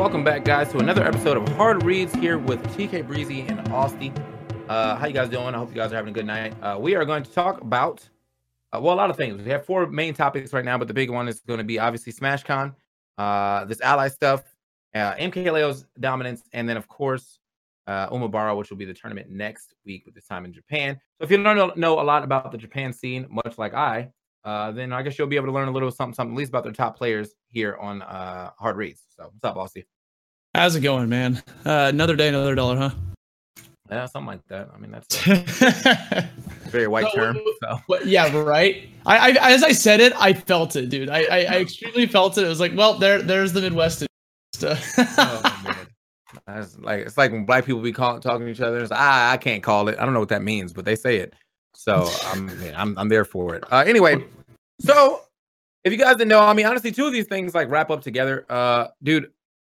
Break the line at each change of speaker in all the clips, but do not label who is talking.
Welcome back, guys, to another episode of Hard Reads here with TK Breezy and Austin. Uh, how you guys doing? I hope you guys are having a good night. Uh, we are going to talk about, uh, well, a lot of things. We have four main topics right now, but the big one is going to be obviously SmashCon, uh, this ally stuff, uh, MKLeo's dominance, and then, of course, uh, Umebura, which will be the tournament next week, with this time in Japan. So if you don't know, know a lot about the Japan scene, much like I, uh, then I guess you'll be able to learn a little something, something at least about their top players here on uh, Hard Reads. So what's up, Aussie?
How's it going, man? Uh, another day, another dollar, huh?
Yeah, something like that. I mean, that's a very white
No,
term. So.
yeah, right. I, I, as I said it, I felt it, dude. I, I, I extremely felt it. It was like, well, there, there's the Midwest.
Oh, man. That's like it's like when black people be call, talking to each other. It's, ah, I can't call it. I don't know what that means, but they say it. So I'm yeah, I'm I'm there for it. Uh, anyway, so if you guys didn't know, I mean, honestly, two of these things like wrap up together. Uh, dude,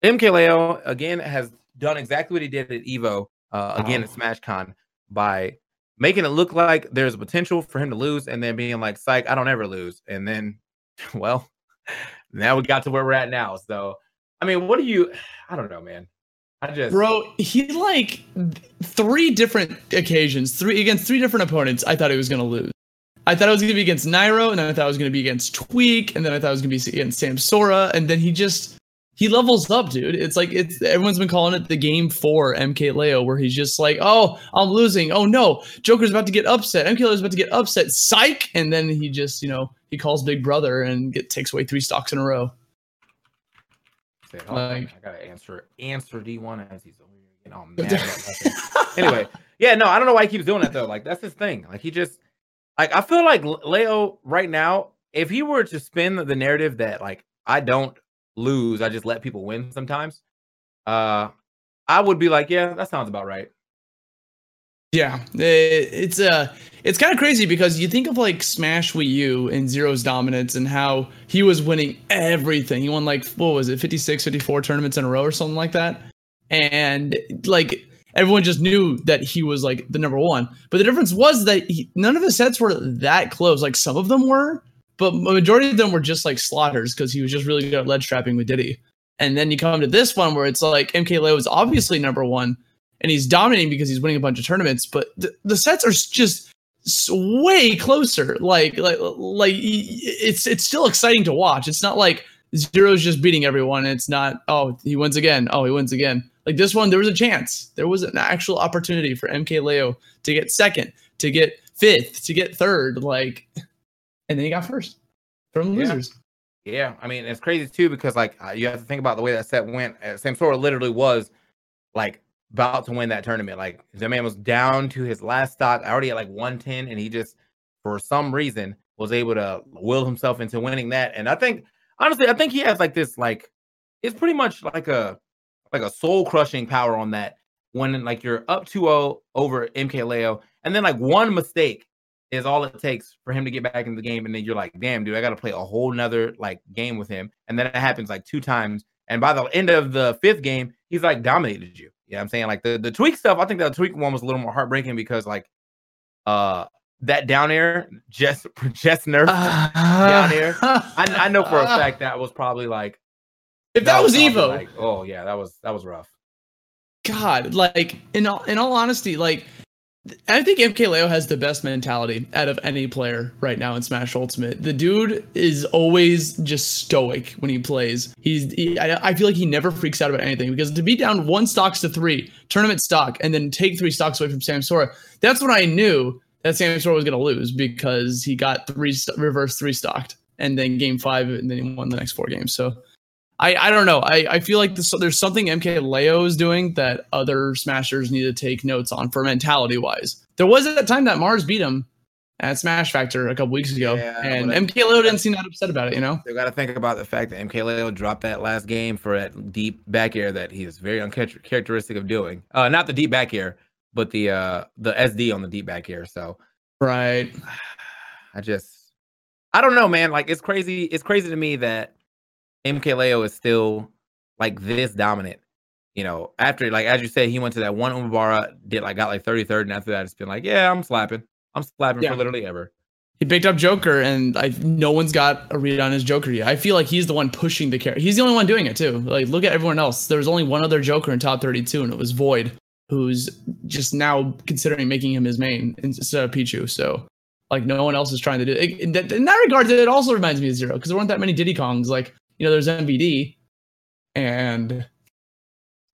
MKLeo again has done exactly what he did at Evo. Uh, again at SmashCon by making it look like there's a potential for him to lose, and then being like, "Psych, I don't ever lose." And then, well, now we got to where we're at now. So, I mean, what do you? I don't know, man. Just
Bro, he like three different occasions, three against three different opponents. I thought he was gonna lose. I thought it was gonna be against Nairo, and then I thought it was gonna be against Tweak, and then I thought it was gonna be against Samsora, and then he just he levels up, dude. It's like it's everyone's been calling it the game four MKLeo, where he's just like, oh, I'm losing. Oh no, Joker's about to get upset. MKLeo's about to get upset. Psych, and then he just you know he calls Big Brother and get takes away three stocks in a row.
Said, "Hold on,
Like-
I gotta answer answer D1 as he's over here getting all mad. anyway, yeah, no, I don't know why he keeps doing that though. Like that's his thing. Like he just like I feel like Leo right now, if he were to spin the narrative that like I don't lose, I just let people win sometimes, uh, I would be like, yeah, that sounds about right.
Yeah, it's uh it's kind of crazy because you think of like Smash Wii U and Zero's dominance and how he was winning everything. He won like what was it, 56, 54 tournaments in a row or something like that. And like everyone just knew that he was like the number one. But the difference was that he, none of his sets were that close. Like some of them were, but majority of them were just like slaughters because he was just really good at ledge trapping with Diddy. And then you come to this one where it's like MKLeo is obviously number one and he's dominating because he's winning a bunch of tournaments. But the, the sets are just way closer. Like like like it's it's still exciting to watch. It's not like Zero's just beating everyone. It's not oh he wins again. Oh he wins again. Like this one, there was a chance. There was an actual opportunity for MKLeo to get second, to get fifth, to get third. Like, and then he got first from losers.
Yeah, I mean it's crazy too because like uh, you have to think about the way that set went. Uh, Samsora literally was like about to win that tournament. Like the man was down to his last stock, I already at like 110, and he just for some reason was able to will himself into winning that. And I think honestly, I think he has like this like it's pretty much like a like a soul crushing power on that when like you're up 2-0 over MKLeo, and then like one mistake is all it takes for him to get back in the game, and then you're like, damn, dude, I got to play a whole nother like game with him, and then it happens like two times, and by the end of the fifth game, he's like dominated you. Yeah, you know I'm saying like the the tweak stuff. I think the tweak one was a little more heartbreaking because like uh that down air just just nerf uh, down air. I, I know for a fact that was probably like
if that, that was, was Evo.
Like, oh yeah, that was that was rough.
God, like in all in all honesty, like I think MKLeo has the best mentality out of any player right now in Smash Ultimate. The dude is always just stoic when he plays. He's he, I, feel like he never freaks out about anything because to be down one stocks to three tournament stock and then take three stocks away from Samsora, that's when I knew that Samsora was going to lose because he got three reverse three stocked and then game five and then he won the next four games. So I, I don't know. I, I feel like this, there's something MKLeo is doing that other smashers need to take notes on for mentality wise. There was at that time that Marss beat him at Smash Factor a couple weeks ago, yeah, and MKLeo didn't seem that upset about it. You know,
they got to think about the fact that MKLeo dropped that last game for that deep back air that he is very uncharacteristic of doing. Uh, not the deep back air, but the uh the SD on the deep back air. So,
right.
I just, I don't know, man. Like it's crazy. It's crazy to me that MKLeo is still like this dominant. You know, after like as you said, he went to that one Umebura, did like got like 33rd, and after that, it's been like, yeah, I'm slapping. I'm slapping yeah. for literally ever.
He picked up Joker, and I no one's got a read on his Joker yet. I feel like he's the one pushing the character. He's the only one doing it too. Like, look at everyone else. There was only one other Joker in top 32, and it was Void, who's just now considering making him his main instead of Pichu. So, like, no one else is trying to do it. In that, in that regard, it also reminds me of Zero because there weren't that many Diddy Kongs. Like, you know, there's MVD, and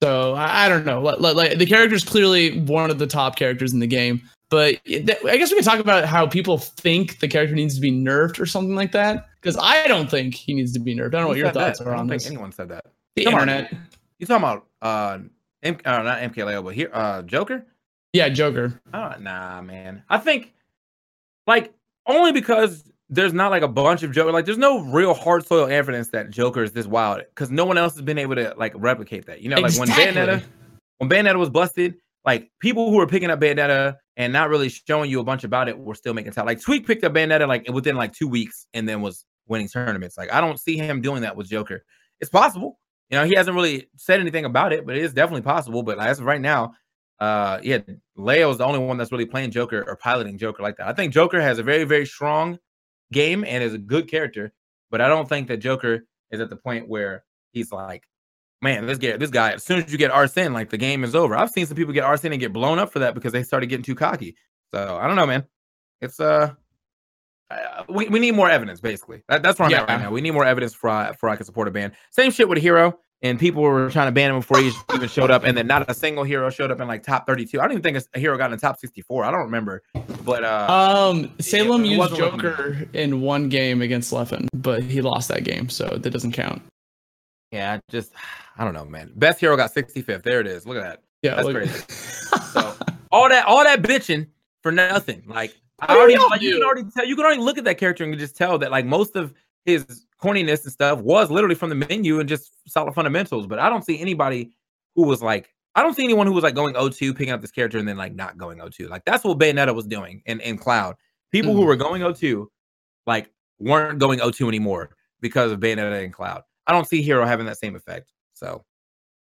so I, I don't know. Like, like, the character is clearly one of the top characters in the game, but th- I guess we can talk about how people think the character needs to be nerfed or something like that. Because I don't think he needs to be nerfed. I don't know what your thoughts
that?
are
on
this.
anyone said that.
The you internet.
About, you talking about uh, M- uh, not MKLeo, but here uh Joker?
Yeah, Joker.
Oh, nah, man. I think like only because there's not like a bunch of Joker. Like, there's no real hard soil evidence that Joker is this wild because no one else has been able to like replicate that. You know, like exactly. when Bayonetta, when Bayonetta was busted, like people who were picking up Bayonetta and not really showing you a bunch about it were still making time. Like Tweak picked up Bayonetta like within like two weeks and then was winning tournaments. Like I don't see him doing that with Joker. It's possible. You know, he hasn't really said anything about it, but it is definitely possible. But as of right now, uh, yeah, Leo is the only one that's really playing Joker or piloting Joker like that. I think Joker has a very, very strong game and is a good character, but I don't think that Joker is at the point where he's like, man, this guy, this guy, as soon as you get Arsene, like the game is over. I've seen some people get Arsene and get blown up for that because they started getting too cocky. So I don't know, man. It's uh, uh we, we need more evidence, basically. That, that's where I'm yeah. at right now. We need more evidence for I, for I can support a band. Same shit with Hero and people were trying to ban him before he even showed up, and then not a single hero showed up in like top 32. I don't even think a hero got in the top 64. I don't remember, but uh,
um, Salem used Joker in one game against Leffen, but he lost that game, so that doesn't count.
Yeah, just I don't know, man. Best hero got 65th. There it is. Look at that. Yeah, that's look- crazy. so all that all that bitching for nothing. Like I already like, you can already tell you can already look at that character and just tell that like most of his corniness and stuff was literally from the menu and just solid fundamentals. But I don't see anybody who was like, I don't see anyone who was like going O2, picking up this character and then like not going O2. Like that's what Bayonetta was doing in, in Cloud. People mm-hmm. who were going O2 like weren't going O2 anymore because of Bayonetta and Cloud. I don't see Hero having that same effect. So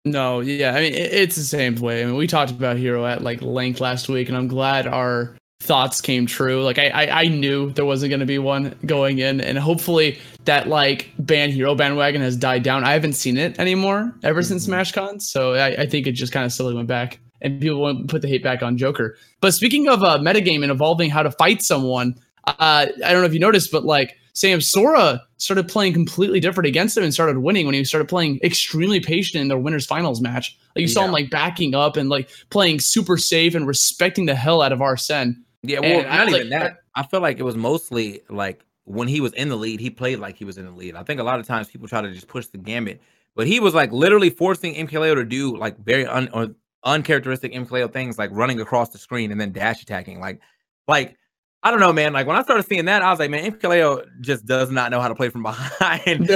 no, yeah, I mean it, it's the same way. I mean, we talked about Hero at like length last week, and I'm glad our thoughts came true. Like I, I, I knew there wasn't going to be one going in, and hopefully that like band hero bandwagon has died down. I haven't seen it anymore ever mm-hmm. since SmashCon, so I, I think it just kind of slowly went back, and people won't put the hate back on Joker. But speaking of uh, metagame and evolving how to fight someone, uh, I don't know if you noticed, but like Samsora started playing completely different against him and started winning when he started playing extremely patient in their winners finals match. Like you yeah. saw him like backing up and like playing super safe and respecting the hell out of Arsene.
Yeah, well, and not even like, that. I feel like it was mostly like when he was in the lead, he played like he was in the lead. I think a lot of times people try to just push the gambit, but he was like literally forcing MKLeo to do like very un or uncharacteristic MKLeo things like running across the screen and then dash attacking. Like, like I don't know, man. Like when I started seeing that, I was like, man, MKLeo just does not know how to play from behind.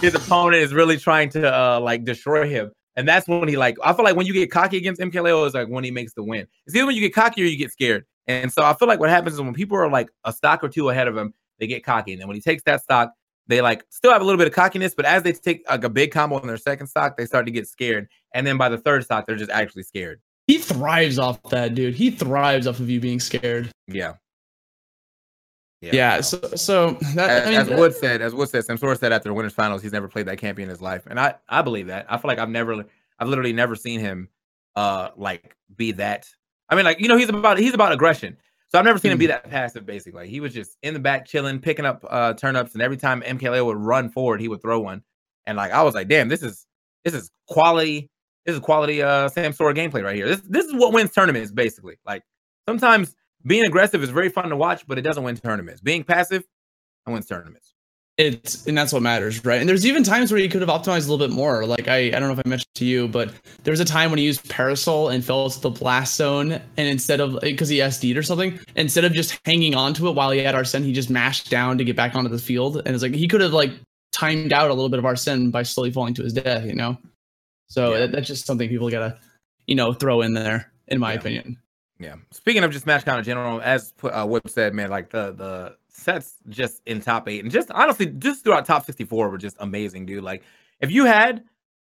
his opponent is really trying to uh like destroy him. And that's when he like I feel like when you get cocky against MKLeo is like when he makes the win. It's either when you get cocky or you get scared. And so I feel like what happens is when people are like a stock or two ahead of him, they get cocky. And then when he takes that stock, they like still have a little bit of cockiness, but as they take like a big combo in their second stock, they start to get scared. And then by the third stock, they're just actually scared.
He thrives off that, dude. He thrives off of you being scared.
Yeah.
Yeah. yeah so, so that,
as, I mean, as Wood said, as Wood said, Samsora said after the winners finals, he's never played that campy in his life, and I I believe that. I feel like I've never, I've literally never seen him, uh, like be that. I mean, like you know, he's about he's about aggression. So I've never seen him be mm-hmm. that passive. Basically, he was just in the back chilling, picking up uh turnips, and every time MKLeo would run forward, he would throw one. And like I was like, damn, this is this is quality. This is quality uh Samsora gameplay right here. This this is what wins tournaments basically. Like sometimes being aggressive is very fun to watch, but it doesn't win tournaments. Being passive, it wins tournaments.
It's and that's what matters, right? And there's even times where you could have optimized a little bit more. Like I, I don't know if I mentioned to you, but there was a time when he used parasol and fell to the blast zone, and instead of because he SD'd or something, instead of just hanging on to it while he had Arsene, he just mashed down to get back onto the field. And it's like he could have like timed out a little bit of Arsene by slowly falling to his death, you know. So yeah. that, that's just something people gotta, you know, throw in there, in my yeah. opinion.
Yeah. Speaking of just SmashCon in general, as uh, Whip said, man, like the the sets just in top eight and just honestly, just throughout top 64 were just amazing, dude. Like if you had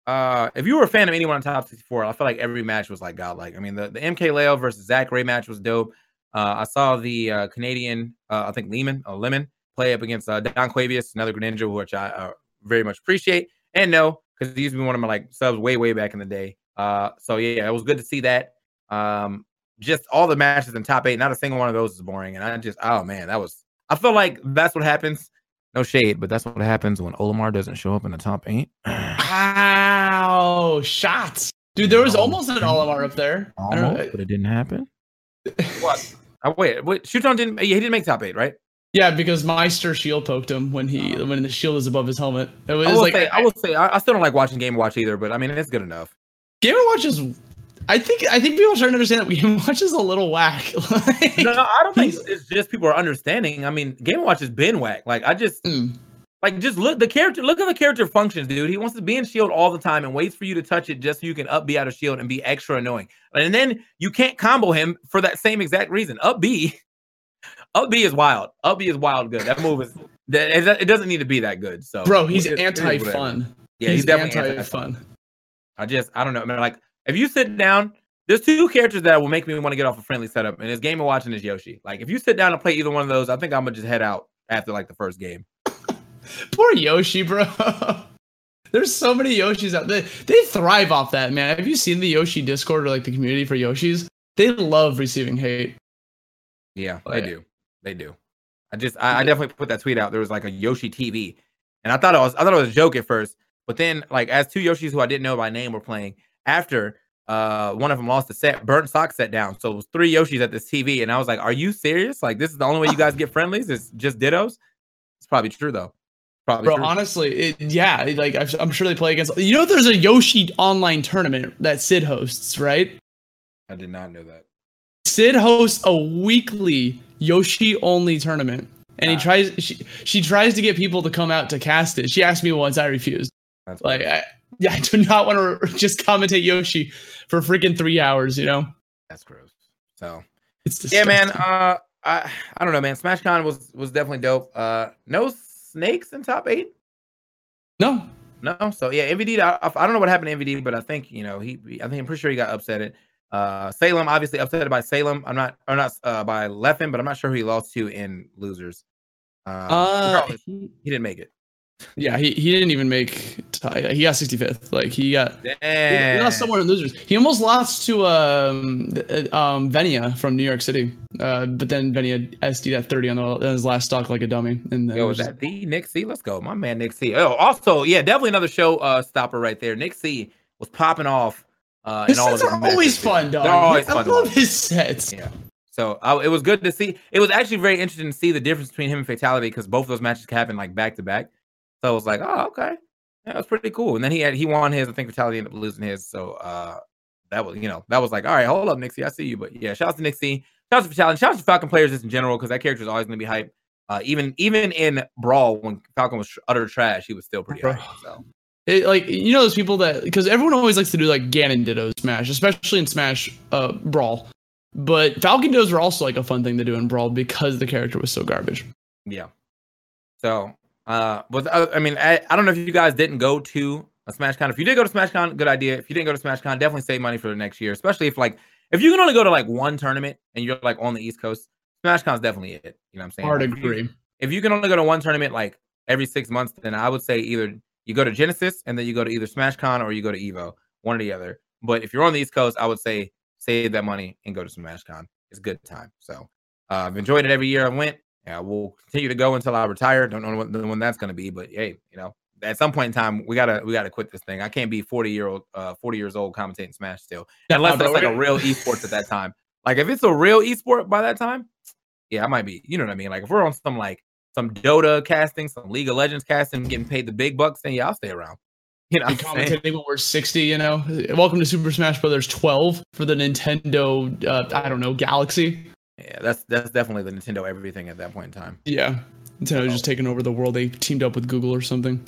uh if you were a fan of anyone on top 64, I feel like every match was like godlike. I mean, the, the MKLeo versus Zackray match was dope. Uh I saw the uh Canadian, uh, I think Lehman, uh, Lemon play up against uh, Don Quavius, another Greninja, which I uh, very much appreciate. And no, because he used to be one of my like subs way, way back in the day. Uh so yeah, it was good to see that. Um just all the matches in top eight, not a single one of those is boring. And I just, oh man, that was I feel like that's what happens. No shade, but that's what happens when Olimar doesn't show up in the top eight.
Wow, shots, dude. There was almost an Olimar up there.
Almost, but it didn't happen. what? Oh, wait, wait. Shuton didn't. He didn't make top eight, right?
Yeah, because Meister shield poked him when he oh. when the shield is above his helmet. It was
I will
like
say, I, I will say I, I, still don't like watching Game Watch either, but I mean it's good enough.
Game Watch is I think I think people are starting to understand that Game Watch is a little whack.
like, no, no, I don't think it's just people are understanding. I mean, Game Watch has been whack. Like I just mm. like just look the character. Look at the character functions, dude. He wants to be in shield all the time and waits for you to touch it just so you can up B out of shield and be extra annoying. And then you can't combo him for that same exact reason. Up B, up B is wild. Up B is wild good. That move is that it doesn't need to be that good. So
bro, he's anti fun.
Yeah, he's, he's definitely anti fun. I just I don't know. I mean, like if you sit down, there's two characters that will make me want to get off a friendly setup, and it's Game of Watching is Yoshi. Like if you sit down and play either one of those, I think I'm gonna just head out after like the first game.
Poor Yoshi, bro. There's so many Yoshis out there. They thrive off that, man. Have you seen the Yoshi Discord or like the community for Yoshis? They love receiving hate.
Yeah, but, they do. They do. I just I, I, definitely put that tweet out. There was like a Yoshi TV. And I thought it was I thought it was a joke at first. But then like as two Yoshis who I didn't know by name were playing, after uh one of them lost the set burnt sock set down. So it was three yoshis at this tv and i was like are you serious? Like this is the only way you guys get friendlies? It's just dittos? It's probably true though. Probably
bro
true.
honestly it, yeah like i'm sure they play against you know there's a yoshi online tournament that sid hosts right?
I did not know that.
Sid hosts a weekly yoshi only tournament and he tries she, she tries to get people to come out to cast it. She asked me once i refused That's like I, yeah, I do not want to just commentate Yoshi for freaking three hours. You know,
that's gross. So it's yeah, man. Uh, I I don't know, man. SmashCon was was definitely dope. Uh, no snakes in top eight.
No,
no. So yeah, MVD. I, I don't know what happened to MVD, but I think you know he. I think I'm pretty sure he got upset. It. Uh, Salem obviously upset by Salem. I'm not, or not uh, by Leffen, but I'm not sure who he lost to in losers.
Uh, uh
he, he didn't make it.
Yeah, he, he didn't even make. He got 65th. Like he got. Damn. He lost somewhere in losers. He almost lost to um um Venia from New York City. Uh, but then Venia SD at 30 on, the, on his last stock like a dummy. And
Yo, was that the Nick C? Let's go, my man Nick C. Oh, also, yeah, definitely another show uh stopper right there. Nick C was popping off. Uh,
his sets are always fun, dog. They're always I fun. Love his sets.
Yeah. So uh, it was good to see. It was actually very interesting to see the difference between him and Fatality because both those matches happened like back to back. So it was like, oh, okay, that was pretty cool. And then he had he won his. I think Fatality ended up losing his. So uh, that was you know that was like, all right, hold up, NickC, I see you. But yeah, shout out to NickC, shout out to Fatality, shout out to Falcon players just in general because that character is always going to be hype. Uh, even even in Brawl when Falcon was utter trash, he was still pretty hype. So.
It, like you know those people that because everyone always likes to do like Ganon Ditto Smash, especially in Smash uh, Brawl. But Falcon Dittos were also like a fun thing to do in Brawl because the character was so garbage.
Yeah. So, uh, but uh, I mean, I, I don't know if you guys didn't go to a SmashCon. If you did go to SmashCon, good idea. If you didn't go to SmashCon, definitely save money for the next year, especially if like if you can only go to like one tournament and you're like on the East Coast, SmashCon is definitely it. You know what I'm saying?
Hard
like,
agree.
If you, if you can only go to one tournament like every six months, then I would say either you go to Genesis and then you go to either SmashCon or you go to Evo, one or the other. But if you're on the East Coast, I would say save that money and go to SmashCon. It's a good time. So uh, I've enjoyed it every year I went. Yeah, we'll continue to go until I retire. Don't know when, when that's going to be, but hey, you know, at some point in time, we gotta we gotta quit this thing. I can't be 40 year old, uh, 40 years old commentating Smash still, unless it's like a real esports at that time. Like if it's a real esport by that time, yeah, I might be. You know what I mean? Like if we're on some like some Dota casting, some League of Legends casting, getting paid the big bucks, then yeah, I'll stay around. You know,
commentating when we're 60, you know. Welcome to Super Smash Brothers 12 for the Nintendo uh, I don't know, Galaxy.
Yeah, that's that's definitely the Nintendo everything at that point in time.
Yeah. Nintendo oh. just taking over the world. They teamed up with Google or something.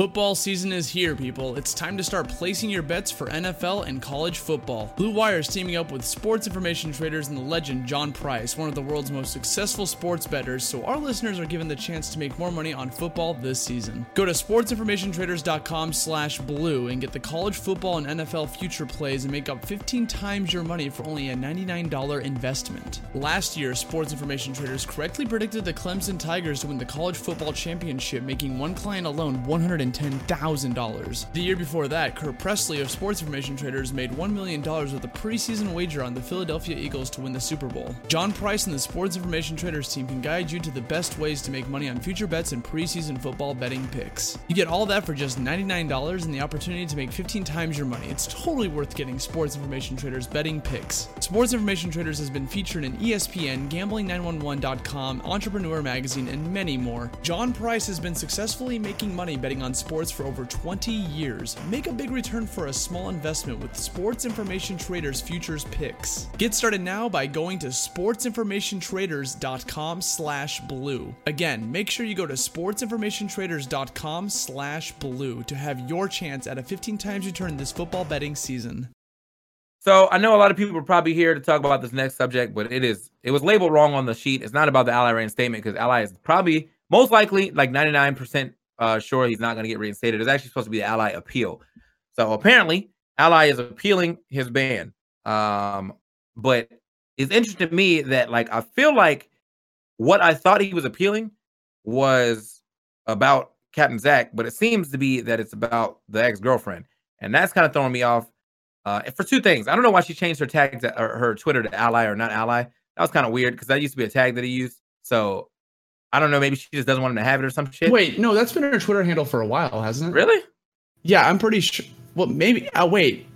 Football season is here, people. It's time to start placing your bets for NFL and college football. Blue Wire is teaming up with sports information traders and the legend John Price, one of the world's most successful sports bettors, so our listeners are given the chance to make more money on football this season. Go to sportsinformationtraders.com slash blue and get the college football and NFL future plays and make up 15 times your money for only a $99 investment. Last year, Sports Information Traders correctly predicted the Clemson Tigers to win the college football championship, making one client alone 100 $110,000. The year before that, Kurt Presley of Sports Information Traders made $1 million with a preseason wager on the Philadelphia Eagles to win the Super Bowl. John Price and the Sports Information Traders team can guide you to the best ways to make money on future bets and preseason football betting picks. You get all that for just $99 and the opportunity to make 15 times your money. It's totally worth getting Sports Information Traders betting picks. Sports Information Traders has been featured in ESPN, Gambling911.com, Entrepreneur Magazine, and many more. John Price has been successfully making money betting on sports for over 20 years. Make a big return for a small investment with Sports Information Traders Futures Picks. Get started now by going to sportsinformationtraders.com slash blue. Again, make sure you go to sportsinformationtraders.com slash blue to have your chance at a 15 times return this football betting season.
So I know a lot of people are probably here to talk about this next subject, but it is it was labeled wrong on the sheet. It's not about the ally Rand reinstatement because ally is probably most likely like 99% uh, sure he's not going to get reinstated. It's actually supposed to be the Ally appeal. So apparently, Ally is appealing his ban. Um, but it's interesting to me that like I feel like what I thought he was appealing was about Captain Zack, but it seems to be that it's about the ex girlfriend, and that's kind of throwing me off. Uh, for two things, I don't know why she changed her tag to, or her Twitter to Ally or not Ally. That was kind of weird because that used to be a tag that he used. So I don't know. Maybe she just doesn't want him to have it or some shit.
Wait, no, that's been her Twitter handle for a while, hasn't it?
Really?
Yeah, I'm pretty sure. Well, maybe. Oh, wait.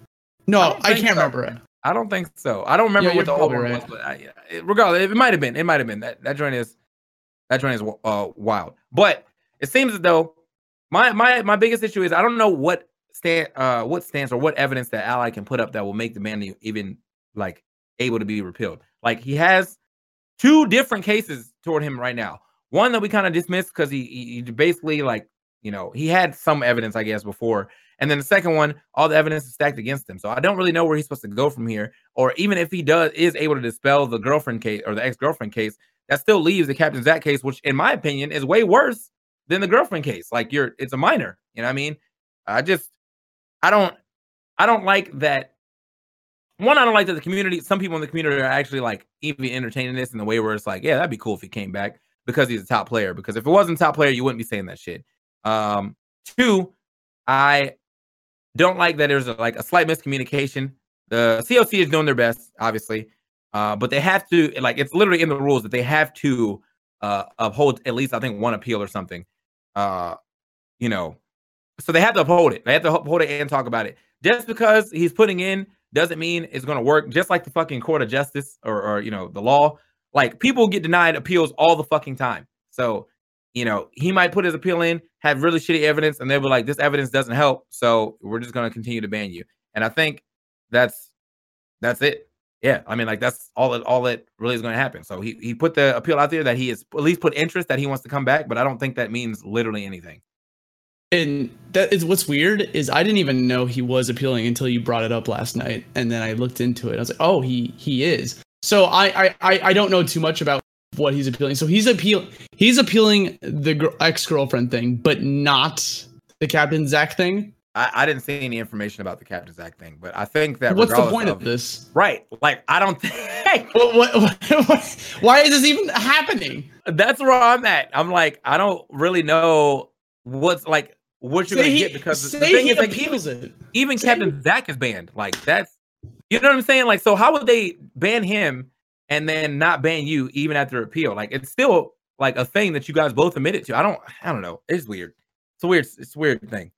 No, I, I can't so. remember it.
I don't think so. I don't remember yeah, what the old one right. was, but I, regardless, it might have been. It might have been that that joint is that joint is uh, wild. But it seems as though my my my biggest issue is I don't know what stand uh what stance or what evidence that ally can put up that will make the man even like able to be repealed. Like he has two different cases toward him right now. One that we kind of dismissed because he, he basically like you know he had some evidence I guess before, and then the second one, all the evidence is stacked against him. So I don't really know where he's supposed to go from here, or even if he does is able to dispel the girlfriend case or the ex girlfriend case, that still leaves the Captain Zack case, which in my opinion is way worse than the girlfriend case. Like you're, it's a minor. You know what I mean? I just, I don't, I don't like that. One, I don't like that the community, some people in the community are actually like even entertaining this in the way where it's like, yeah, that'd be cool if he came back because he's a top player. Because if it wasn't top player, you wouldn't be saying that shit. Um, two, I don't like that there's a, like a slight miscommunication. The COC is doing their best, obviously, uh, but they have to like it's literally in the rules that they have to uh, uphold at least I think one appeal or something. Uh, you know, so they have to uphold it. They have to uphold it and talk about it. Just because he's putting in doesn't mean it's going to work. Just like the fucking court of justice or, or you know the law, like people get denied appeals all the fucking time. So you know he might put his appeal in, have really shitty evidence, and they'll be like, this evidence doesn't help, so we're just to continue to ban you. And I think that's that's it. Yeah, I mean, like that's all it all that really is going to happen. So he he put the appeal out there that he has at least put interest that he wants to come back, but I don't think that means literally anything.
And that is what's weird is I didn't even know he was appealing until you brought it up last night, and then I looked into it. I was like, oh, he he is. So I I I don't know too much about what he's appealing. So he's appeal he's appealing the ex girlfriend thing, but not the Captain Zack thing.
I, I, didn't see any information about the Captain Zack thing, but I think that
what's the point of, of, this?
Right, like I don't think.
what, what, what, why is this even happening?
That's where I'm at. I'm like, I don't really know what's like what you're say gonna he, get because the thing is like even, it. even Captain Zack is banned. Like that's you know what I'm saying? Like, so how would they ban him and then not ban you even after appeal? Like, it's still like a thing that you guys both admitted to. I don't, I don't know. It's weird. It's a weird, it's a weird thing.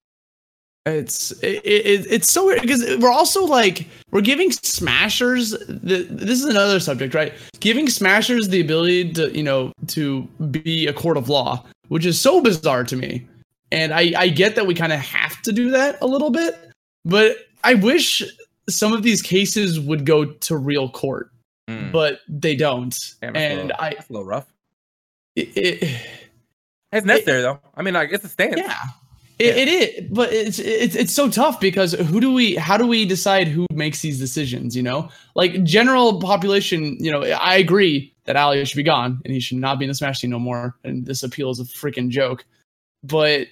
It's it, it, it's so weird because we're also like we're giving smashers the, this is another subject right giving smashers the ability to you know to be a court of law which is so bizarre to me and I I get that we kind of have to do that a little bit but I wish some of these cases would go to real court, mm. but they don't. Damn, and
little,
I,
it's a little rough.
It, it,
it's necessary it, though. I mean, like it's a stance.
Yeah. It, yeah. it is, but it's it's it's so tough because who do we? How do we decide who makes these decisions? You know, like general population. You know, I agree that Ally should be gone and he should not be in the Smash team no more. And this appeal is a freaking joke. But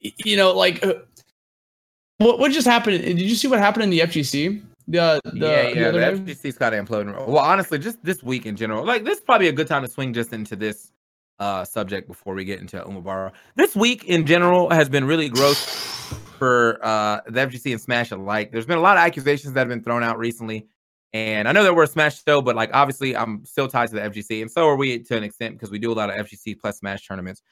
you know, like uh, what what just happened? Did you see what happened in the FGC? The, the
yeah, yeah, the, the FGC's got to implode. Well, honestly, just this week in general, like this is probably a good time to swing just into this uh subject before we get into Umebura. This week in general has been really gross for uh the FGC and Smash alike. There's been a lot of accusations that have been thrown out recently. And I know that we're a Smash show, but like obviously I'm still tied to the FGC, and so are we to an extent because we do a lot of FGC plus Smash tournaments.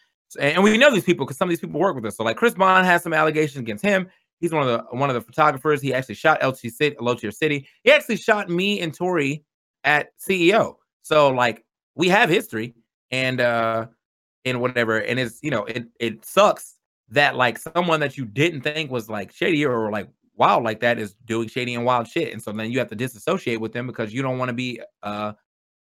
And we know these people because some of these people work with us. So like Chris Bond has some allegations against him. He's one of the one of the photographers. He actually shot LT City, Low Tier City. He actually shot me and Tori at CEO. So like we have history and uh and whatever. And it's you know it it sucks that like someone that you didn't think was like shady or like wild like that is doing shady and wild shit. And so then you have to disassociate with them because you don't want to be uh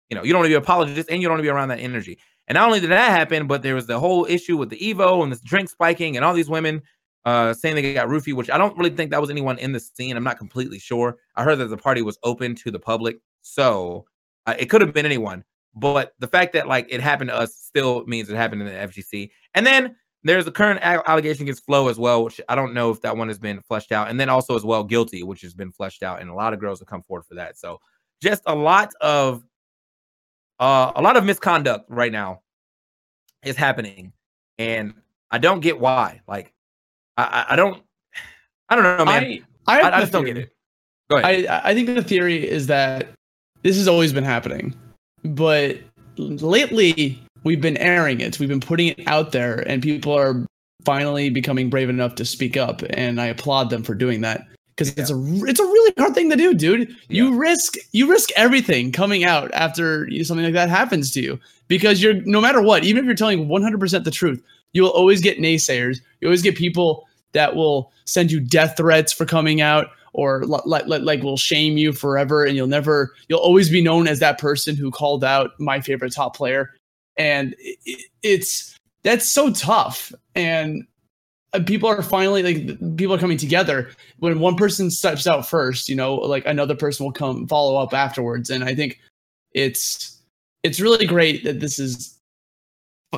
you know you don't want to be apologist and you don't want to be around that energy. And not only did that happen, but there was the whole issue with the Evo and this drink spiking and all these women uh, saying they got roofie, which I don't really think that was anyone in the scene. I'm not completely sure. I heard that the party was open to the public, so uh, it could have been anyone. But the fact that like it happened to us still means it happened in the FGC. And then there's a current allegation against Flo as well, which I don't know if that one has been fleshed out. And then also as well guilty, which has been fleshed out, and a lot of girls have come forward for that. So just a lot of uh, a lot of misconduct right now is happening, and I don't get why. Like I, I don't. I don't know, man. I, I, I just don't get it. Go ahead.
I, I think the theory is that this has always been happening, but lately we've been airing it. We've been putting it out there, and people are finally becoming brave enough to speak up. And I applaud them for doing that because yeah. it's a it's a really hard thing to do, dude. Yeah. You risk you risk everything coming out after something like that happens to you because you're no matter what, even if you're telling 100% the truth, you'll always get naysayers. You always get people that will send you death threats for coming out or like like will shame you forever and you'll never you'll always be known as that person who called out my favorite top player. And it, it's that's so tough. And uh, people are finally like people are coming together. When one person steps out first you know like another person will come follow up afterwards. And i think it's it's really great that this is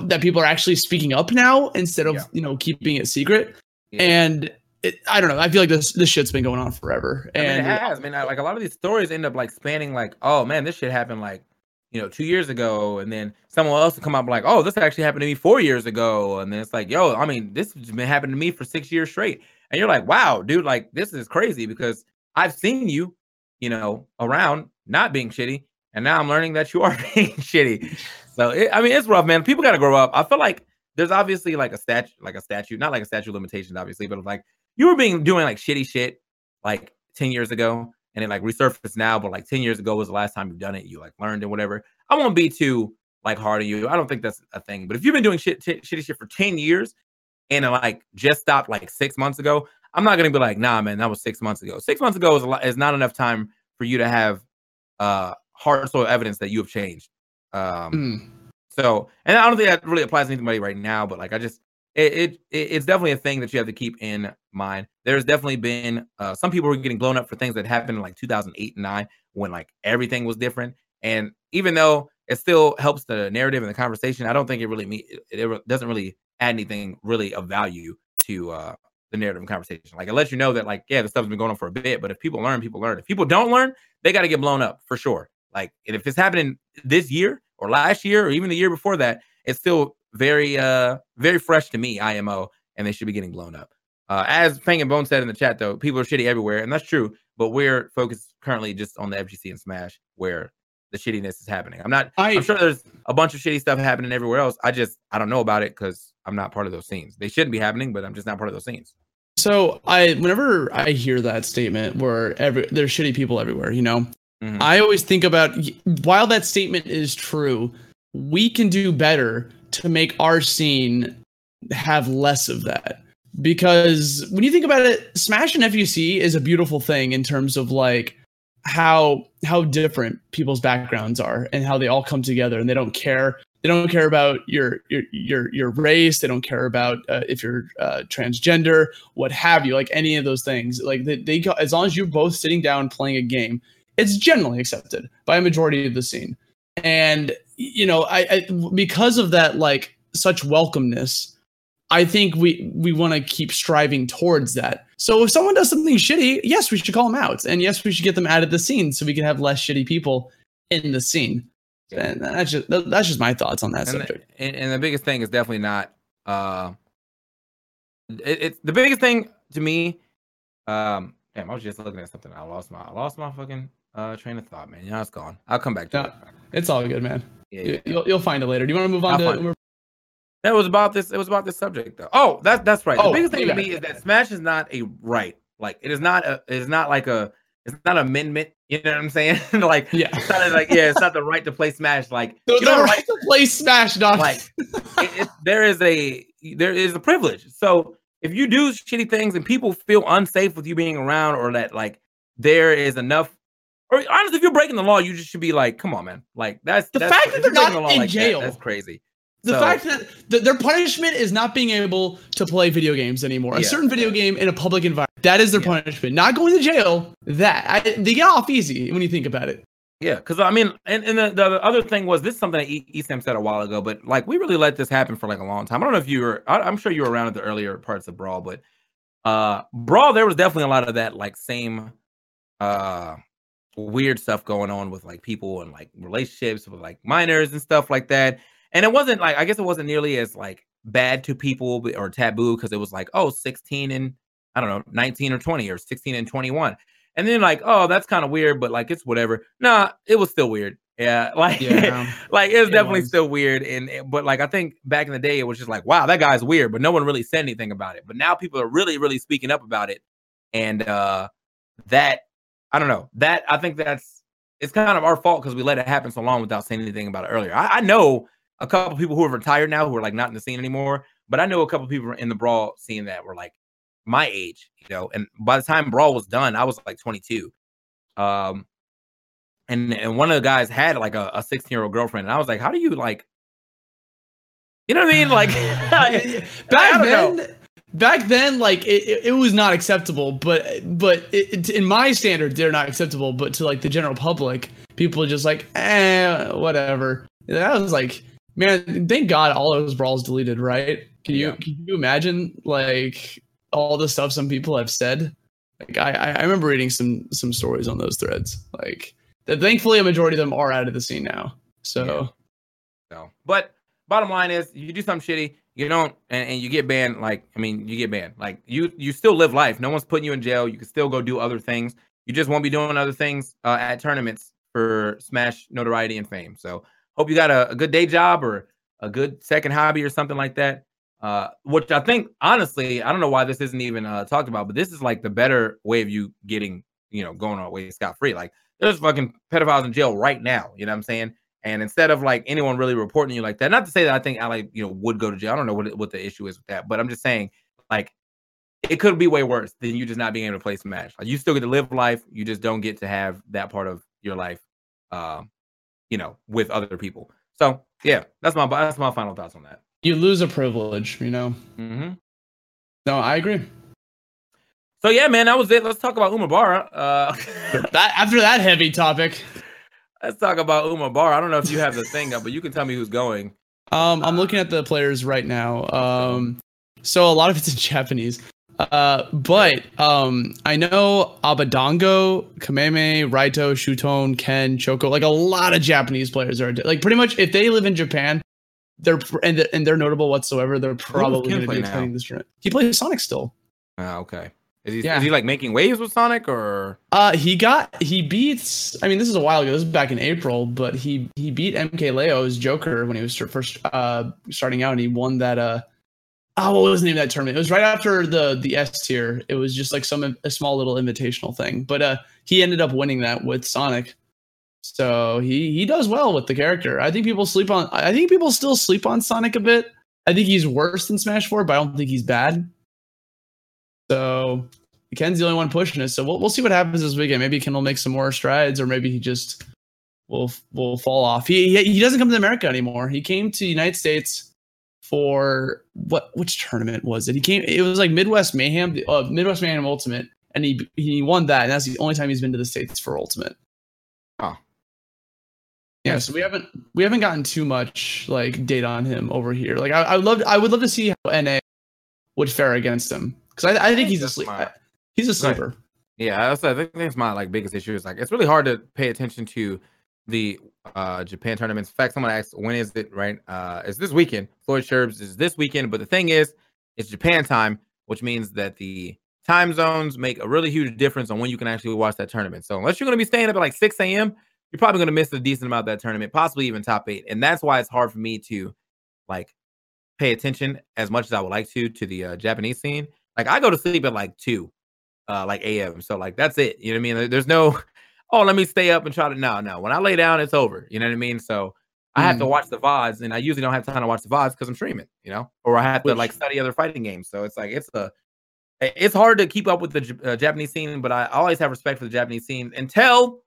that people are actually speaking up now instead of yeah. you know keeping it secret. Yeah. And it, I don't know. I feel like this this shit's been going on forever. And
I mean, it has. I mean, like a lot of these stories end up like spanning like, oh man, this shit happened like you know two years ago, and then someone else will come up like, oh, this actually happened to me four years ago, and then it's like, yo, I mean, this has been happening to me for six years straight, and you're like, wow, dude, like this is crazy because I've seen you, you know, around not being shitty, and now I'm learning that you are being shitty. So it, I mean, it's rough, man. People got to grow up. I feel like there's obviously like a statute, like a statute, not like a statute limitations, obviously, but like you were being doing like shitty shit like 10 years ago and it like resurfaced now, but like 10 years ago was the last time you've done it. You like learned and whatever. I won't be too like hard on you. I don't think that's a thing. But if you've been doing shit, t- shitty shit for 10 years and it, like just stopped like six months ago, I'm not gonna be like, nah, man, that was six months ago. Six months ago is a lot, is not enough time for you to have uh hard soil evidence that you have changed. Um,
Mm.
so, and I don't think that really applies to anybody right now, but like I just, it, it it- it's definitely a thing that you have to keep in mind. There's definitely been uh, some people were getting blown up for things that happened in like 2008 and nine when like everything was different. And even though it still helps the narrative and the conversation, I don't think it really me it, it doesn't really add anything really of value to uh the narrative and conversation. Like it lets you know that like yeah, the stuff's been going on for a bit, but if people learn, people learn. If people don't learn, they got to get blown up for sure. Like if it's happening this year or last year or even the year before that, it's still very uh very fresh to me, IMO, and they should be getting blown up. Uh, as Fang and Bone said in the chat, though, people are shitty everywhere, and that's true. But we're focused currently just on the FGC and Smash, where the shittiness is happening. I'm not.
I
I'm sure there's a bunch of shitty stuff happening everywhere else. I just I don't know about it because I'm not part of those scenes. They shouldn't be happening, but I'm just not part of those scenes.
so I whenever I hear that statement where every there's shitty people everywhere, you know,
Mhm.
I always think about while that statement is true, we can do better to make our scene have less of that. Because when you think about it, Smash and FUC is a beautiful thing in terms of like how how different people's backgrounds are and how they all come together and they don't care they don't care about your your your your race they don't care about uh, if you're uh, transgender what have you like any of those things like they, they as long as you're both sitting down playing a game it's generally accepted by a majority of the scene. And you know I, I because of that like such welcomeness i think we we want to keep striving towards that. So if someone does something shitty yes we should call them out. And yes we should get them out of the scene so we can have less shitty people in the scene. And that's just that- that's just my thoughts on that
and,
subject.
the, and, and the biggest thing is definitely not uh it, it's the biggest thing to me um damn i was just looking at something. I lost my i lost my fucking uh train of thought man. Yeah it's gone. I'll come back to
Yeah.
it.
It's all good man.
Yeah, yeah.
you'll, you'll find it later. Do you want to move on
I'll
to
it. was about this it was about this subject though. Oh that's that's right.
Oh,
the biggest thing to me is that smash is not a right. Like it is not a it is not like a it's not an amendment you know what i'm saying? Like
yeah.
it's not like yeah it's not the right to play smash. Like you don't
the
have a
right to play smash dog.
like it, it, there is a there is a privilege. So if you do shitty things and people feel unsafe with you being around, or that like there is enough, or honestly, if you're breaking the law, you just should be like, come on, man. Like that's
The
that's-
fact that they're not
the law
in
like that,
jail.
that's crazy.
the
So-
fact that th- their punishment is not being able to play video games anymore. A certain video game in a public environment. That is their
Yeah.
punishment. Not going to jail. That I, they get off easy when you think about it.
Yeah, because I mean, and, and the, the other thing was this is something that E- Esam said a while ago, but like we really let this happen for like a long time. I don't know if you were, I, I'm sure you were around at the earlier parts of Brawl, but uh Brawl, there was definitely a lot of that like same uh weird stuff going on with like people and like relationships with like minors and stuff like that. And it wasn't like I guess it wasn't nearly as like bad to people or taboo because it was like, oh, 16 and I don't know, 19 or 20 or 16 and 21. And then like, oh, that's kind of weird, but like it's whatever. Nah, it was still weird. Yeah, like
Yeah.
like it was
It
definitely
was.
still weird. And and- but like I think back in the day, it was just like, wow, that guy's weird, but no one really said anything about it. But now people are really, really speaking up about it. And uh that I don't know. That I think that's it's kind of our fault because we let it happen so long without saying anything about it earlier. I, I know a couple people who are retired now who are like not in the scene anymore, but I know a couple people in the brawl scene that were like my age, you know. And by the time brawl was done, I was like 22. Um, and and one of the guys had like a 16 year old girlfriend, and I was like, how do you like, you know what I mean? Like,
back
don't know.
Back then like it, it, was not acceptable but but it, in my standard they're not acceptable but to like the general public people are just like eh whatever. And i was like man thank god all those brawls deleted right? Can you
Yeah.
can you imagine like all the stuff some people have said? Like i i remember reading some some stories on those threads. Like that thankfully a majority of them are out of the scene now. So
Yeah. So, but bottom line is, you do something shitty, you don't, and, and you get banned. Like, I mean, you get banned. Like, you you still live life. No one's putting you in jail. You can still go do other things. You just won't be doing other things uh, at tournaments for Smash notoriety and fame. So, hope you got a, a good day job or a good second hobby or something like that. Uh, which I think honestly, I don't know why this isn't even uh, talked about, but this is like the better way of you getting, you know, going away scot free. Like there's fucking pedophiles in jail right now. You know what I'm saying? And instead of like anyone really reporting you like that, not to say that I think I like you know would go to jail. I don't know what what the issue is with that, but I'm just saying like it could be way worse than you just not being able to play Smash. Like you still get to live life, you just don't get to have that part of your life, uh, you know, with other people. So yeah, that's my that's my final thoughts on that.
You lose a privilege, you know.
Mm-hmm.
No, I agree.
So yeah, man, that was it. Let's talk about Umebura. Uh,
that after that heavy topic.
Let's talk about Umebura. I don't know if you have the thing up, but you can tell me who's going.
Um, I'm looking at the players right now. Um, so a lot of it's in Japanese. Uh, but um, I know Abadango, Kameme, Raito, Shuton, Ken, Choco, like a lot of Japanese players are like pretty much if they live in Japan, they're and, and they're notable whatsoever. They're probably going to be attending this tournament. He plays Sonic still.
Ah, okay. Is he, yeah. is he like making waves with Sonic or?
Uh, he got he beats. I mean, this is a while ago. This is back in April, but he he beat MKLeo's Joker when he was first uh starting out, and he won that uh oh, what was the name of that tournament? It was right after the the S tier. It was just like some a small little invitational thing. But uh, he ended up winning that with Sonic. So he he does well with the character. I think people sleep on. I think people still sleep on Sonic a bit. I think he's worse than Smash Four, but I don't think he's bad. So Ken's the only one pushing it. So we'll we'll see what happens this weekend. Maybe Ken will make some more strides, or maybe he just will will fall off. He he, he doesn't come to America anymore. He came to the United States for what which tournament was it? He came. It was like Midwest Mayhem, uh, Midwest Mayhem Ultimate, and he he won that. And that's the only time he's been to the states for Ultimate.
Oh,
yeah. So we haven't we haven't gotten too much like data on him over here. Like I, I would love I would love to see how NA would fare against him because I, I think he's a. He's a sleeper.
Yeah, that's I think that's my like biggest issue. Is like it's really hard to pay attention to the uh, Japan tournaments. In fact, someone asked, when is it, right? Uh, it's this weekend. Floyd Sherbs is this weekend. But the thing is, it's Japan time, which means that the time zones make a really huge difference on when you can actually watch that tournament. So unless you're going to be staying up at like 6 a.m., you're probably going to miss a decent amount of that tournament, possibly even top eight. And that's why it's hard for me to like pay attention as much as I would like to to the uh, Japanese scene. Like I go to sleep at like 2 uh like AM. So like that's it. You know what I mean? There's no oh, let me stay up and try to no, no. When I lay down, it's over. You know what I mean? So I have to mm. watch the VODs, and I usually don't have time to watch the VODs because I'm streaming, you know, or I have to Which, like study other fighting games. So it's like it's a it's hard to keep up with the uh, Japanese scene, but I always have respect for the Japanese scene until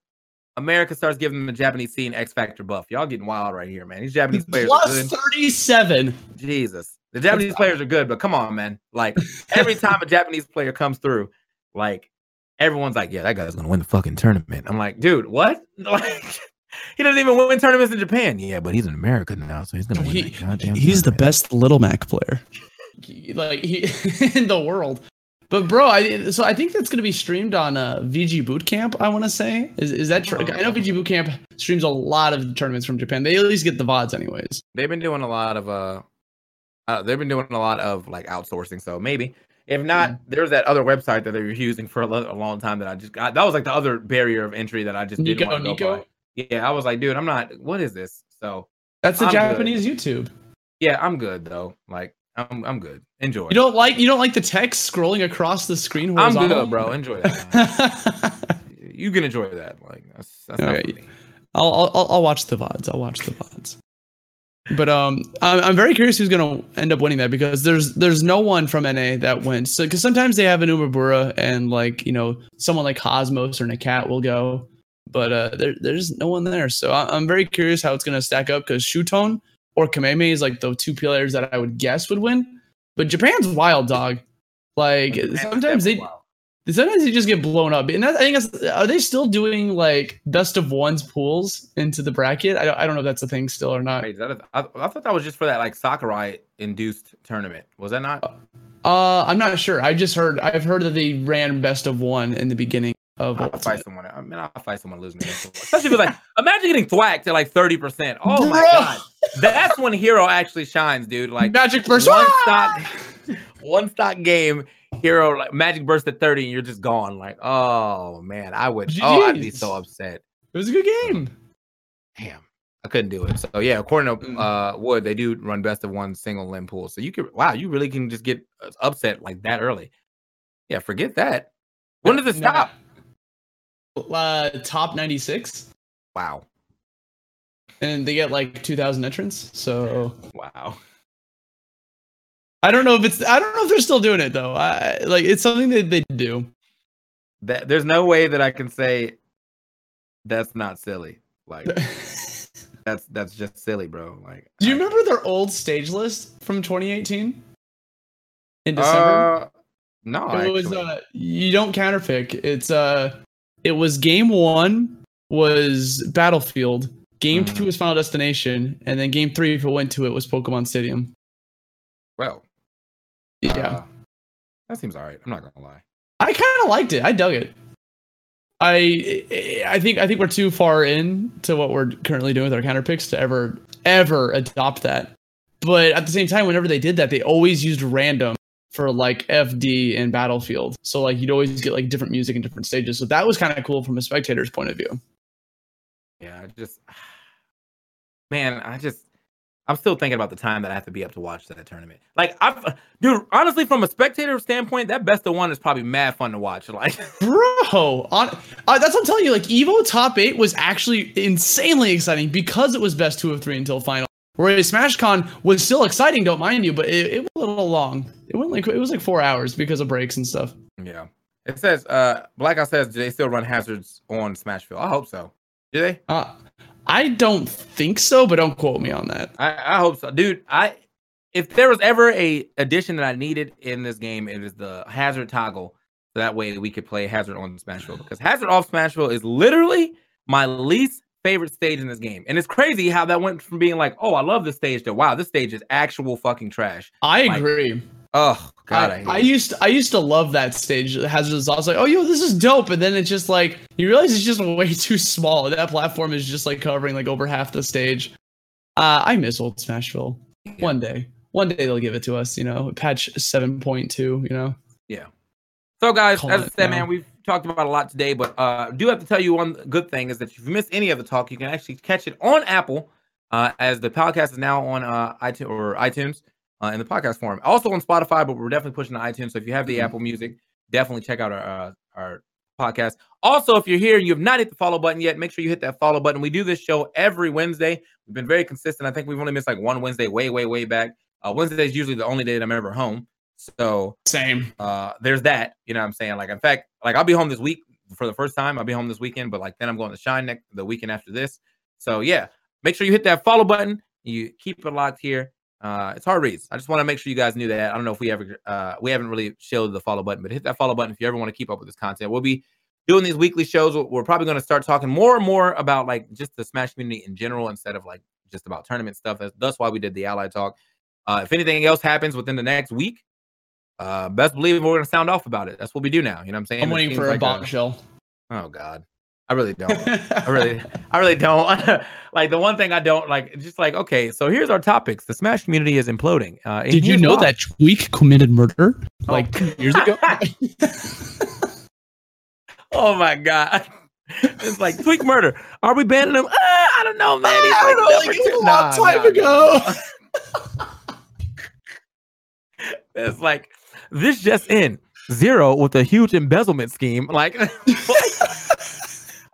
America starts giving the Japanese scene X Factor buff. Y'all getting wild right here, man. These Japanese players
plus thirty-seven.
Jesus, the Japanese players are good, but come on, man. Like every time a Japanese player comes through, like everyone's like, yeah, that guy's gonna win the fucking tournament. I'm like, dude, what? Like, he doesn't even win tournaments in Japan. Yeah, but he's in America now, so he's gonna win. He, he's
tournament. the best little Mac player, like he in the world. But bro, I so I think that's gonna be streamed on uh, VG Bootcamp. I want to say is is that true? I know VG Bootcamp streams a lot of tournaments from Japan. They at least get the vods, anyways.
They've been doing a lot of uh, uh they've been doing a lot of like outsourcing. So maybe if not, mm-hmm. there's that other website that they were using for a, lo- a, long time that I just got. That was like the other barrier of entry that I just Nico, didn't want to Nico? go by. Yeah, I was like, dude, I'm not. What is this? So
that's the I'm Japanese good. YouTube.
Yeah, I'm good though. Like I'm, I'm good. Enjoy.
You don't like you don't like the text scrolling across the screen.
I'm good, bro. Enjoy that. you can enjoy that. Like that's that's not right.
I'll, I'll I'll watch the vods. I'll watch the vods. But um, I'm, I'm very curious who's going to end up winning that because there's there's no one from NA that wins. So because sometimes they have an Umebura and like you know someone like Cosmos or Nakat will go, but uh, there there's no one there. So I, am very curious how it's going to stack up because Shuton or Kameme is like the two players that I would guess would win. But Japan's wild dog. Like sometimes they wild. Sometimes you just get blown up, and that, I think that's, are they still doing like best of ones pools into the bracket? I don't, I don't know if that's a thing still or not.
Wait, that a, I, I thought that was just for that like Sakurai induced tournament. Was that not?
Uh, I'm not sure. I just heard I've heard that they ran best of one in the beginning of.
I'll fight someone. I mean, I'll fight someone lose me. Especially like imagine getting thwacked at like thirty percent. Oh my god, that's when hero actually shines, dude. Like
magic first
one stock, one stock game hero like magic burst at 30 and you're just gone. Like, oh man, I would Jeez. oh I'd be so upset.
It was a good game.
Damn. I couldn't do it. So yeah, according to
Mm.
uh Wood, they do run best of one single limb pool. So you could wow, you really can just get uh, upset like that early. Yeah, forget that. When does it
Nah.
stop?
Uh, top 96,
Wow.
and they get like 2,000 entrants. So
Wow.
I don't know if it's. I don't know if they're still doing it though. I like it's something that they do.
That there's no way that I can say that's not silly. Like that's that's just silly, bro. Like do
you
I-
remember their old stage list from 2018 in December?
Uh, no,
it was uh you don't counterpick it's uh it was game one was battlefield game
Mhm.
two was final destination and then game three if it went to it was pokemon stadium
well.
Yeah
uh, that seems all right. I'm not gonna lie.
i kind of liked it i dug it i i think i think we're too far in to what we're currently doing with our counter picks to ever ever adopt that but at the same time whenever they did that they always used random for like FD and Battlefield. So like you'd always get like different music in different stages. So that was kind of cool from a spectator's point of view.
Yeah, I just man, I just I'm still thinking about the time that I have to be up to watch that tournament. Like I've dude, honestly, from a spectator standpoint, that best of one is probably mad fun to watch. Like
Bro, on uh, that's what I'm telling you. Like Evo top eight was actually insanely exciting because it was best two of three until final. Whereas SmashCon was still exciting, don't mind you, but it, it was a little long. It went like it was like four hours because of breaks and stuff.
Yeah. It says uh Blackout says do they still run hazards on Smashville? I hope so. Do they?
Uh, I don't think so, but don't quote me on that.
I, I hope so. Dude, I if there was ever a addition that I needed in this game, it is the hazard toggle. So that way we could play hazard on Smashville. Because hazard off Smashville is literally my least favorite stage in this game. And it's crazy how that went from being like, oh, I love this stage to wow, this stage is actual fucking trash.
I
Like,
agree.
Oh god, I,
I, I used to, I used to love that stage. This. I was like, oh, yo, this is dope. And then it's just like you realize it's just way too small. That platform is just like covering like over half the stage. Uh, I miss old Smashville.
Yeah.
One day, one day they'll give it to us. You know, patch seven point two. You know, Yeah.
So, guys,
Call
as I said, man, we've talked about a lot today, but uh, I do have to tell you one good thing is that if you missed any of the talk, you can actually catch it on Apple, uh, as the podcast is now on uh, iTunes or iTunes uh, in the podcast form. Also on Spotify, but we're definitely pushing to iTunes. So if you have the
Mhm.
Apple Music, definitely check out our uh, our podcast. Also, if you're here and you have not hit the follow button yet, make sure you hit that follow button. We do this show every Wednesday. We've been very consistent. I think we've only missed like one Wednesday, way, way, way back. Uh, Wednesday is usually the only day that I'm ever home. So
same.
uh there's that you know what i'm saying like in fact like i'll be home this week for the first time i'll be home this weekend but like then i'm going to shine next the weekend after this so yeah make sure you hit that follow button you keep it locked here uh it's hard reads i just want to make sure you guys knew that i don't know if we ever uh we haven't really showed the follow button but hit that follow button if you ever want to keep up with this content we'll be doing these weekly shows We're- probably going to start talking more and more about like just the smash community in general instead of like just about tournament stuff that's, that's why we did the ally talk uh if anything else happens within the next week uh, best believe we're gonna sound off about it. That's what we do now. You know what I'm saying?
I'm waiting for a
like
bombshell.
oh God, I really don't. I really, I really don't. like the one thing I don't like, just like okay, so here's our topics. The Smash community is imploding. Uh,
Did you know
why.
that Tweek committed murder
Oh.
like two years ago?
Oh my God. It's like Tweek murder. Are we banning him? Uh, I don't know, man. He's
I
like
don't know, like, was a long
Nah,
time
nah,
ago.
It's like this just in zero with a huge embezzlement scheme. Like,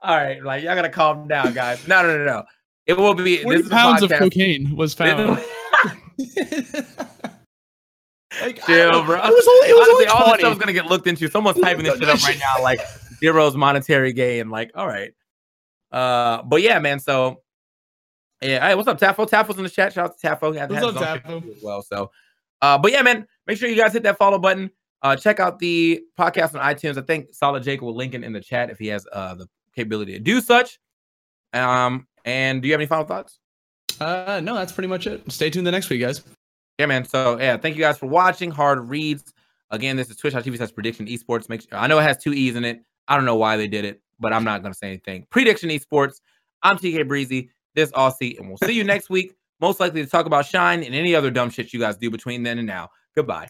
all right, like y'all gotta calm down, guys. No, no, no, no. It will be.
Forty
This
pounds of cocaine was found. like, I
Chill, bro.
It was only, it was
Honestly, all this
only
stuff is gonna get looked into. Someone's typing this shit up right now, like zero's monetary gain. Like, all right. Uh, but yeah, man. So, yeah. Hey, what's up, Taffo? Taffo's in the chat. Shout out to Tafo. He had-
What's
had
up,
own shit
Tafo?
too as well. So, uh, but yeah, man. Make sure you guys hit that follow button. Uh, check out the podcast on iTunes. I think Solid Jake will link it in the chat if he has uh the capability to do such. Um, and do you have any final thoughts?
Uh, no, that's pretty much it. Stay tuned the next week, guys.
Yeah, man. So yeah, thank you guys for watching. Hard reads. Again, this is Twitch.tv slash prediction esports. Make sure, I know it has two E's in it. I don't know why they did it, but I'm not gonna say anything. Prediction esports. I'm TK Breezy. This Austy, and we'll see you next week. Most likely to talk about Shine and any other dumb shit you guys do between then and now. Goodbye.